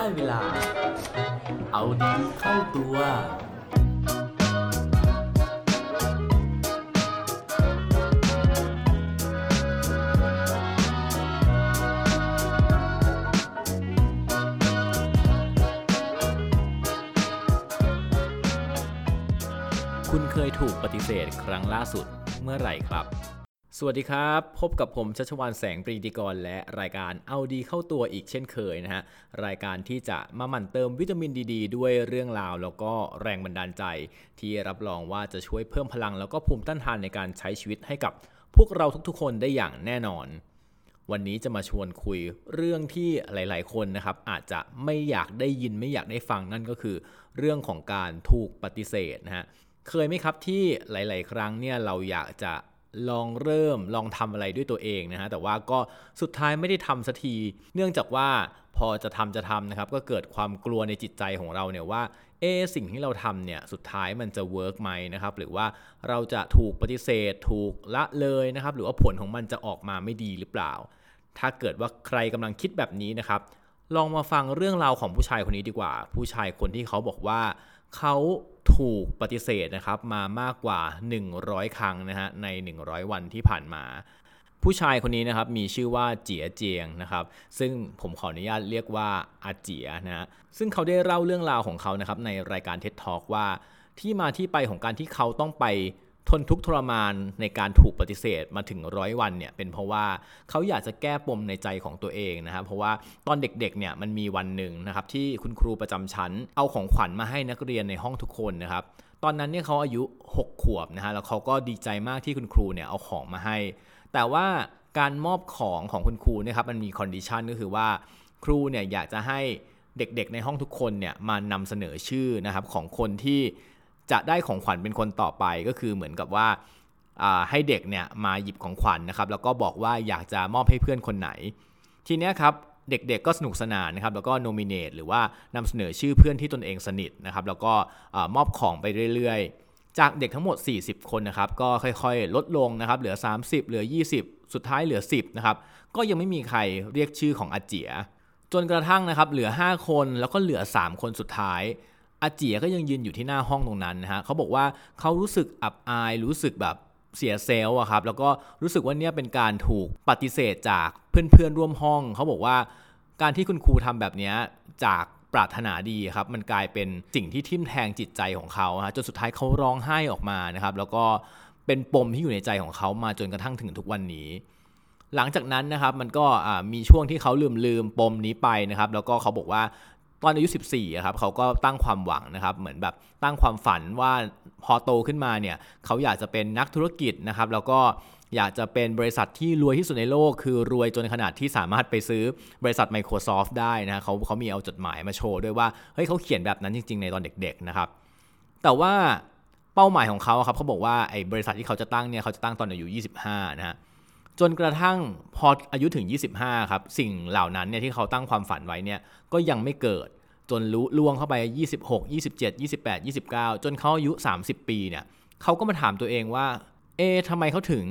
ได้เวลา เอาดีเข้าตัว คุณเคยถูกปฏิเสธครั้งล่าสุดเมื่อไหร่ครับ สวัสดีครับ พบกับผมชัชวานแสงปรีดีกร และรายการเอาดีเข้าตัวอีกเช่นเคยนะฮะ รายการที่จะมาหมั่นเติมวิตามินดีดด้วยเรื่องราวแล้วก็แรงบันดาลใจ ที่รับรองว่าจะช่วยเพิ่มพลังแล้วก็ภูมิต้านทานในการใช้ชีวิตให้กับพวกเราทุกๆ คนได้อย่างแน่นอน วันนี้จะมาชวนคุยเรื่องที่หลายๆ คนนะครับอาจจะไม่อยากได้ยินไม่อยากได้ฟังนั่นก็คือ เรื่องของการถูกปฏิเสธนะฮะเคยไหมครับที่หลาย ๆ ครั้งเนี่ยเราอยากจะ ลองเริ่มลองทำอะไรด้วยตัวเองนะฮะแต่ว่าก็สุดท้ายไม่ได้ทำสักที เนื่องจากว่าพอจะทำจะทำนะครับ ก็เกิดความกลัวในจิตใจของเราเนี่ยว่าเอสิ่งที่เราทำเนี่ยสุดท้ายมันจะเวิร์กไหมนะครับหรือว่าเราจะถูกปฏิเสธ ถูกละเลยนะครับหรือว่าผลของมันจะออกมาไม่ดีหรือเปล่า ถ้าเกิดว่าใครกำลังคิดแบบนี้นะครับลองมาฟังเรื่องราวของผู้ชายคนนี้ดีกว่า ผู้ชายคนที่เขาบอกว่าเขา ถูกปฏิเสธนะครับมามากกว่า 100 ครั้งนะฮะใน 100 วันที่ผ่านมา ผู้ชายคนนี้นะครับมีชื่อว่าเจียเจียงนะครับ ซึ่งผมขออนุญาตเรียกว่าอาเจียนะฮะซึ่งเขาได้เล่าเรื่องราวของเขานะครับในรายการเท็ตท็อกว่าที่มาที่ไปของการที่เขาต้องไป ทนทุกข์ทรมานในการถูกปฏิเสธมาถึงร้อยวันเนี่ยเป็นเพราะว่าเขาอยากจะแก้ปมในใจของตัวเองนะครับเพราะว่าตอนเด็กๆเนี่ยมันมีวันหนึ่งนะครับที่คุณครูประจำชั้น เอาของขวัญมาให้นักเรียนในห้องทุกคนนะครับตอนนั้นเนี่ยเขาอายุ 6 ขวบนะฮะแล้วเขาก็ดีใจมากที่คุณครูเนี่ยเอาของมาให้ แต่ว่าการมอบของของคุณครูนี่ยครับมันมี condition ก็คือว่าครูเนี่ยอยากจะให้เด็กๆในห้องทุกคนเนี่ยมานำเสนอชื่อนะครับของคนที่ จะได้ของขวัญเป็นคนต่อไปก็คือเหมือนกับว่าให้เด็กเนี่ยมาหยิบของขวัญนนะครับ แล้วก็บอกว่าอยากจะมอบให้เพื่อนคนไหน ทีนี้ครับเด็กๆก็สนุกสนานนะครับ แล้วก็ nominate หรือว่านำเสนอชื่อเพื่อนที่ตนเองสนิทนะครับ แล้วก็มอบของไปเรื่อยๆ จากเด็กทั้งหมด 40 คนนะครับ ก็ค่อยๆ ลดลงนะครับ เหลือ 30 เหลือ 20 สุดท้ายเหลือ 10 นะครับ ก็ยังไม่มีใครเรียกชื่อของอาเจีย จนกระทั่งนะครับ เหลือ 5 คน แล้วก็เหลือ 3 คนสุดท้าย อาเจียก็ยังยืนอยู่ที่หน้าห้องตรงนั้นนะฮะเขาบอกว่าเขารู้สึกอับอายรู้สึกแบบเสียเซลล์อะครับแล้วก็รู้สึกว่าเนี่ยเป็นการถูกปฏิเสธจากเพื่อนๆร่วมห้อง เขาบอกว่าการที่คุณครูทำแบบนี้จากปรารถนาดีครับมันกลายเป็นสิ่งที่ทิ่มแทงจิตใจของเขาฮะจนสุดท้ายเขาร้องไห้ออกมานะครับแล้วก็เป็นปมที่อยู่ในใจของเขามาจนกระทั่งถึงทุกวันนี้ หลังจากนั้นนะครับมันก็มีช่วงที่เขาลืมลืมปมนี้ไปนะครับแล้วก็เขาบอกว่า ตอนอายุ 14ครับเขาก็ตั้งความหวังนะครับ เหมือนแบบตั้งความฝันว่าพอโตขึ้นมาเนี่ยเขาอยากจะเป็นนักธุรกิจนะครับ แล้วก็อยากจะเป็นบริษัทที่รวยที่สุดในโลก คือรวยจนขนาดที่สามารถไปซื้อบริษัท Microsoft ได้นะเขาเขามีเอาจดหมายมาโชว์ด้วยว่าเฮ้ยเขาเขียนแบบนั้นจริง ๆ ในตอนเด็ก ๆนะครับ แต่ว่าเป้าหมายของเขาครับเขาบอกว่าไอ้บริษัทที่เขาจะตั้งเนี่ยเขาจะตั้งตอนอายุ 25 นะฮะ จนกระทั่งพออายุถึง 25 ครับ สิ่งเหล่านั้นเนี่ยที่เขาตั้งความฝันไว้เนี่ยก็ยังไม่เกิดจนรู้ล่วงเข้าไป 26 27 28 29 จนเขาอายุ 30 ปีเนี่ยเขาก็มาถามตัวเองว่า เอ๊ทำไมเขาถึง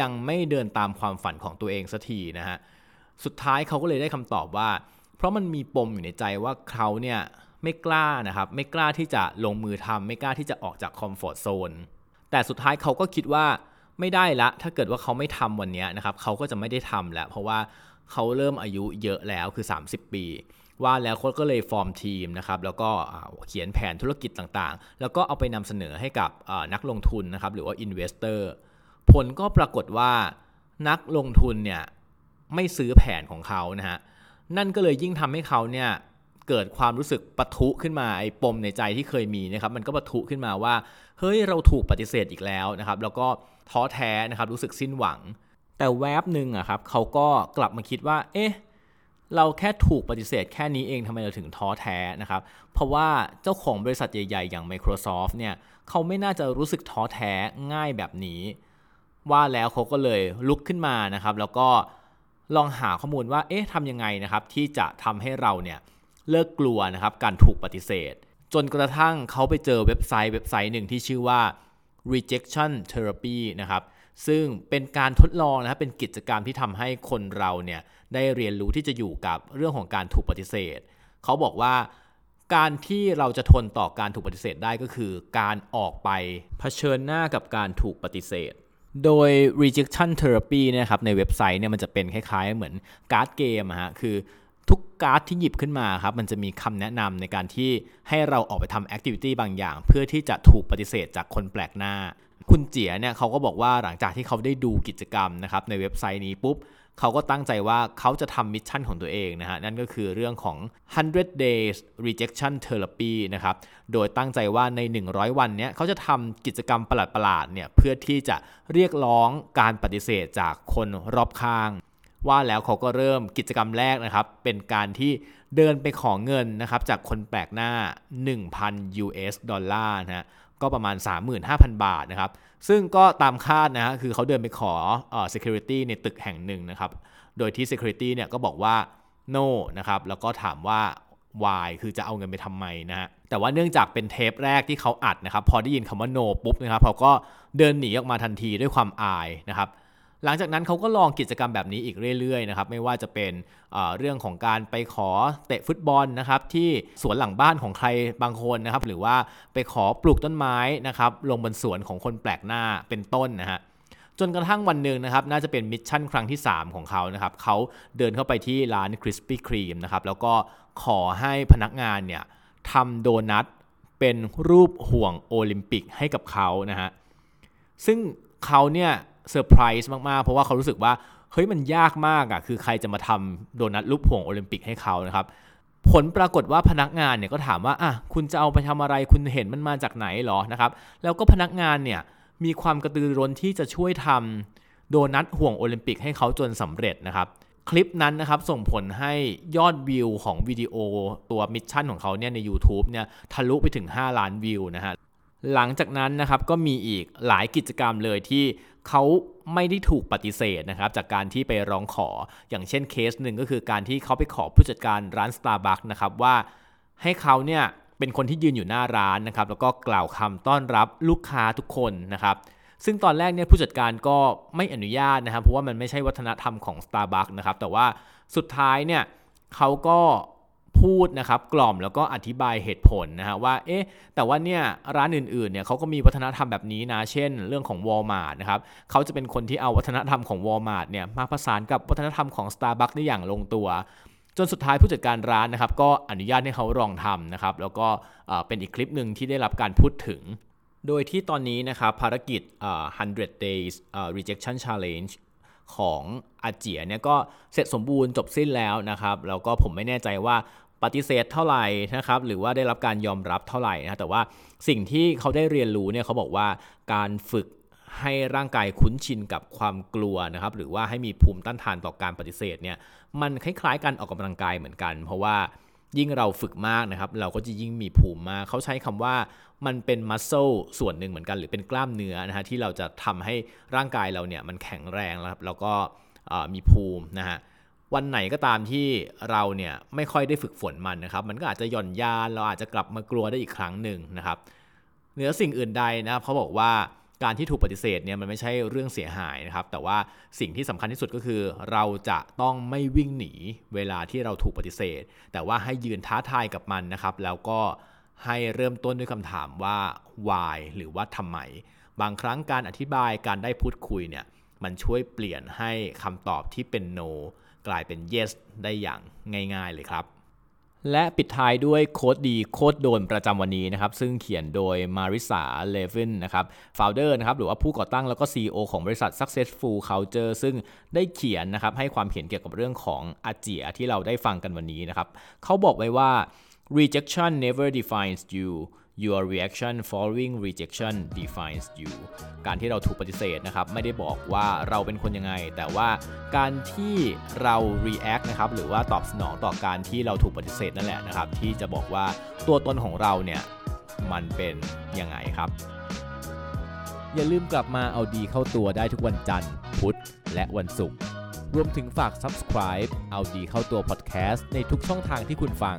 ยังไม่เดินตามความฝันของตัวเองสักทีนะฮะสุดท้ายเขาก็เลยได้คำตอบว่า เพราะมันมีปมอยู่ในใจว่าเขาเนี่ยไม่กล้านะครับไม่กล้าที่จะลงมือทำไม่กล้าที่จะออกจากคอมฟอร์ทโซนแต่สุดท้ายเขาก็คิดว่า ไม่ได้ละ ถ้าเกิดว่าเขาไม่ทำวันนี้นะครับเขาก็จะไม่ได้ทำแล้ว เพราะว่าเขาเริ่มอายุเยอะแล้วคือ 30 ปี ว่าแล้วเขาก็เลยฟอร์มทีมนะครับแล้วก็เขียนแผนธุรกิจต่างๆ แล้วก็เอาไปนำเสนอให้กับนักลงทุนนะครับหรือว่าอินเวสเตอร์ผลก็ปรากฏว่านักลงทุนเนี่ยไม่ซื้อแผนของเขานะฮะนั่นก็เลยยิ่งทำให้เขาเนี่ย เกิดความรู้สึกปะทุขึ้นมาไอ้ปมในใจที่เคยมีนะครับมันก็ปะทุขึ้นมาว่าเฮ้ยเราถูกปฏิเสธอีกแล้วนะครับแล้วก็ท้อแท้นะครับรู้สึกสิ้นหวัง แต่แวบหนึ่งอะครับเขาก็กลับมาคิดว่า เอ๊ะเราแค่ถูกปฏิเสธแค่นี้เองทำไมเราถึงท้อแท้นะครับ เพราะว่าเจ้าของบริษัทใหญ่ ๆ อย่าง Microsoft เนี่ยเขาไม่น่าจะรู้สึกท้อแท้ง่ายแบบนี้ ว่าแล้วเขาก็เลยลุกขึ้นมานะครับ แล้วก็ลองหาข้อมูลว่าเอ๊ะทำยังไงนะครับ ที่จะทำให้เราเนี่ย เลิกกลัวนะครับการถูกปฏิเสธ จนกระทั่งเขาไปเจอเว็บไซต์เว็บไซต์หนึ่งที่ชื่อว่า rejection therapy นะครับซึ่งเป็นการทดลองนะครับเป็นกิจกรรมที่ทำให้คนเราเนี่ยได้เรียนรู้ที่จะอยู่กับเรื่องของการถูกปฏิเสธ เขาบอกว่าการที่เราจะทนต่อการถูกปฏิเสธได้ก็คือ การออกไปเผชิญหน้ากับการถูกปฏิเสธ โดย rejection therapy นะครับในเว็บไซต์เนี่ยมันจะเป็นคล้ายๆ เหมือนการ์ดเกมฮะคือ การ์ดที่หยิบขึ้นมาครับมันจะมีคำแนะนำในการที่ให้เราออกไปทำ activity บางอย่าง เพื่อที่จะถูกปฏิเสธจากคนแปลกหน้า คุณเจียเนี่ยเขาก็บอกว่าหลังจากที่เขาได้ดูกิจกรรมนะครับในเว็บไซต์นี้ปุ๊บเขาก็ตั้งใจว่าเขาจะทำ mission ของตัวเองนะฮะนั่นก็คือเรื่องของ 100 days rejection therapy นะครับโดยตั้งใจว่าใน 100 วันเนี้ยเขาจะทำกิจกรรมประหลาดๆเนี่ยเพื่อที่จะเรียกร้องการปฏิเสธจากคนรอบข้าง ว่าแล้วเขาก็เริ่มกิจกรรมแรกนะครับ เป็นการที่เดินไปขอเงินนะครับจากคนแปลกหน้า 1,000 US ดอลลาร์นะฮะก็ประมาณ 35,000 บาทนะครับ ซึ่งก็ตามคาดนะฮะคือเขาเดินไปขอเอ่อ security ในตึกแห่งหนึ่งนะครับ โดยที่ security เนี่ยก็บอกว่า no นะครับ แล้วก็ถามว่า why คือจะเอาเงินไปทำไมนะฮะ แต่ว่าเนื่องจากเป็นเทปแรกที่เขาอัดนะครับ พอได้ยินคำว่า no ปุ๊บนะครับเขาก็เดินหนีออกมาทันทีด้วยความอายนะครับ หลังจากนั้นเขาก็ลองกิจกรรมแบบนี้อีกเรื่อยๆนะครับไม่ว่าจะเป็นเรื่องของการไปขอเตะฟุตบอลนะครับที่สวนหลังบ้านของใครบางคนนะครับหรือว่าไปขอปลูกต้นไม้นะครับลงบนสวนของคนแปลกหน้าเป็นต้นนะฮะจนกระทั่งวันหนึ่งนะครับน่าจะเป็น mission ครั้งที่ 3 ของเขานะครับเขาเดินเข้าไปที่ร้าน Krispy Kreme นะครับแล้วก็ขอให้พนักงานเนี่ยทำโดนัทเป็นรูปห่วงโอลิมปิกให้กับเขานะฮะซึ่งเขาเนี่ย เซอร์ไพรส์มากๆ เพราะว่าเขารู้สึกว่าเฮ้ยมันยากมากอะ่ะคือใครจะมาทำโดนัทรูปห่วงโอลิมปิกให้เขานะครับผลปรากฏว่าพนักงานเนี่ยก็ถามว่าอะคุณจะเอาไปทำอะไรคุณเห็นมันมาจากไหนหรอนะครับแล้วก็พนักงานเนี่ยมีความกระตือรือร้นที่จะช่วยทำโดนัทห่วงโอลิมปิกให้เขาจนสำเร็จนะครับคลิปนั้นนะครับส่งผลให้ยอดวิวของวิดีโอตัว mission ของเขาเนี่ยใน u t u b e เนี่ยทะลุไปถึง 5 ล้านวิวนะฮะ หลังจากนั้นนะครับก็มีอีกหลายกิจกรรมเลยที่เขาไม่ได้ถูกปฏิเสธนะครับจากการที่ไปร้องขออย่างเช่นเคสหนึ่งก็คือการที่เขาไปขอผู้จัดการร้าน Starbucks นะครับว่าให้เขาเนี่ยเป็นคนที่ยืนอยู่หน้าร้านนะครับแล้วก็กล่าวคำต้อนรับลูกค้าทุกคนนะครับซึ่งตอนแรกเนี่ยผู้จัดการก็ไม่อนุญาตนะครับเพราะว่ามันไม่ใช่วัฒนธรรมของ Starbucks นะครับแต่ว่าสุดท้ายเนี่ยเขาก็ พูดนะครับกล่อมแล้วก็อธิบายเหตุผลนะฮะว่าเอ๊ะแต่ว่าเนี่ยร้านอื่นๆเนี่ยเขาก็มีวัฒนธรรมแบบนี้นะ เช่น เรื่องของ Walmart นะครับเขาจะเป็นคนที่เอาวัฒนธรรมของ Walmart เนี่ยมาผสานกับวัฒนธรรมของ Starbucks ได้อย่างลงตัวจนสุดท้ายผู้จัดการร้านนะครับก็อนุญาตให้เขาลองทำนะครับแล้วก็เป็นอีกคลิปหนึ่งที่ได้รับการพูดถึง โดยที่ตอนนี้นะครับภารกิจ 100 days rejection challenge ของอาเจียเนี่ยก็เสร็จสมบูรณ์จบสิ้นแล้วนะครับแล้วก็ผมไม่แน่ใจว่า ปฏิเสธเท่าไหร่นะครับหรือว่าได้รับการยอมรับเท่าไหร่นะแต่ว่าสิ่งที่เขาได้เรียนรู้เนี่ยเขาบอกว่าการฝึกให้ร่างกายคุ้นชินกับความกลัวนะครับหรือว่าให้มีภูมิต้านทานต่อการปฏิเสธเนี่ยมันคล้ายๆกันออกกำลังกายเหมือนกัน เพราะว่ายิ่งเราฝึกมากนะครับ เราก็จะยิ่งมีภูมิมาก เขาใช้คำว่ามันเป็นมัสเซลส่วนหนึ่งเหมือนกัน หรือเป็นกล้ามเนื้อนะฮะที่เราจะทำให้ร่างกายเราเนี่ยมันแข็งแรงแล้วแล้วก็มีภูมินะฮะ วันไหนก็ตามที่เราเนี่ยไม่ค่อยได้ฝึกฝนมันนะครับ มันก็อาจจะหย่อนยานเราอาจจะกลับมากลัวได้อีกครั้งหนึ่งนะครับเหนือสิ่งอื่นใดนะครับเขาบอกว่าการที่ถูกปฏิเสธเนี่ยมันไม่ใช่เรื่องเสียหายนะครับ แต่ว่าสิ่งที่สำคัญที่สุดก็คือ เราจะต้องไม่วิ่งหนีเวลาที่เราถูกปฏิเสธ แต่ว่าให้ยืนท้าทายกับมันนะครับ แล้วก็ให้เริ่มต้นด้วยคำถามว่า why หรือว่าทำไม บางครั้งการอธิบายการได้พูดคุยเนี่ยมันช่วยเปลี่ยนให้คำตอบที่เป็น no กลายเป็น yes ได้อย่างง่าย ๆ เลยครับ และปิดท้ายด้วยโค้ดดีโค้ดโดนประจำวันนี้นะครับ ซึ่งเขียนโดยมาริสาเลวินนะครับฟาวเดอร์นะครับหรือว่าผู้ก่อตั้งแล้วก็ CEO ของบริษัท Successful Culture ซึ่งได้เขียนนะครับให้ความเห็นเกี่ยวกับเรื่องของอาเจียที่เราได้ฟังกันวันนี้นะครับเขาบอกไว้ว่า rejection never defines you your reaction following rejection defines you การที่เราถูกปฏิเสธนะครับไม่ได้บอกว่าเราเป็นคนยังไง แต่ว่าการที่เรา react นะครับหรือว่าตอบสนองต่อการที่เราถูกปฏิเสธนั่นแหละนะครับ ที่จะบอกว่าตัวตนของเราเนี่ยมันเป็นยังไงครับ อย่าลืมกลับมาเอาดีเข้าตัวได้ทุกวันจันทร์ พุธ และวันศุกร์รวมถึงฝาก subscribe เอาดีเข้าตัว podcast ในทุกช่องทางที่คุณฟัง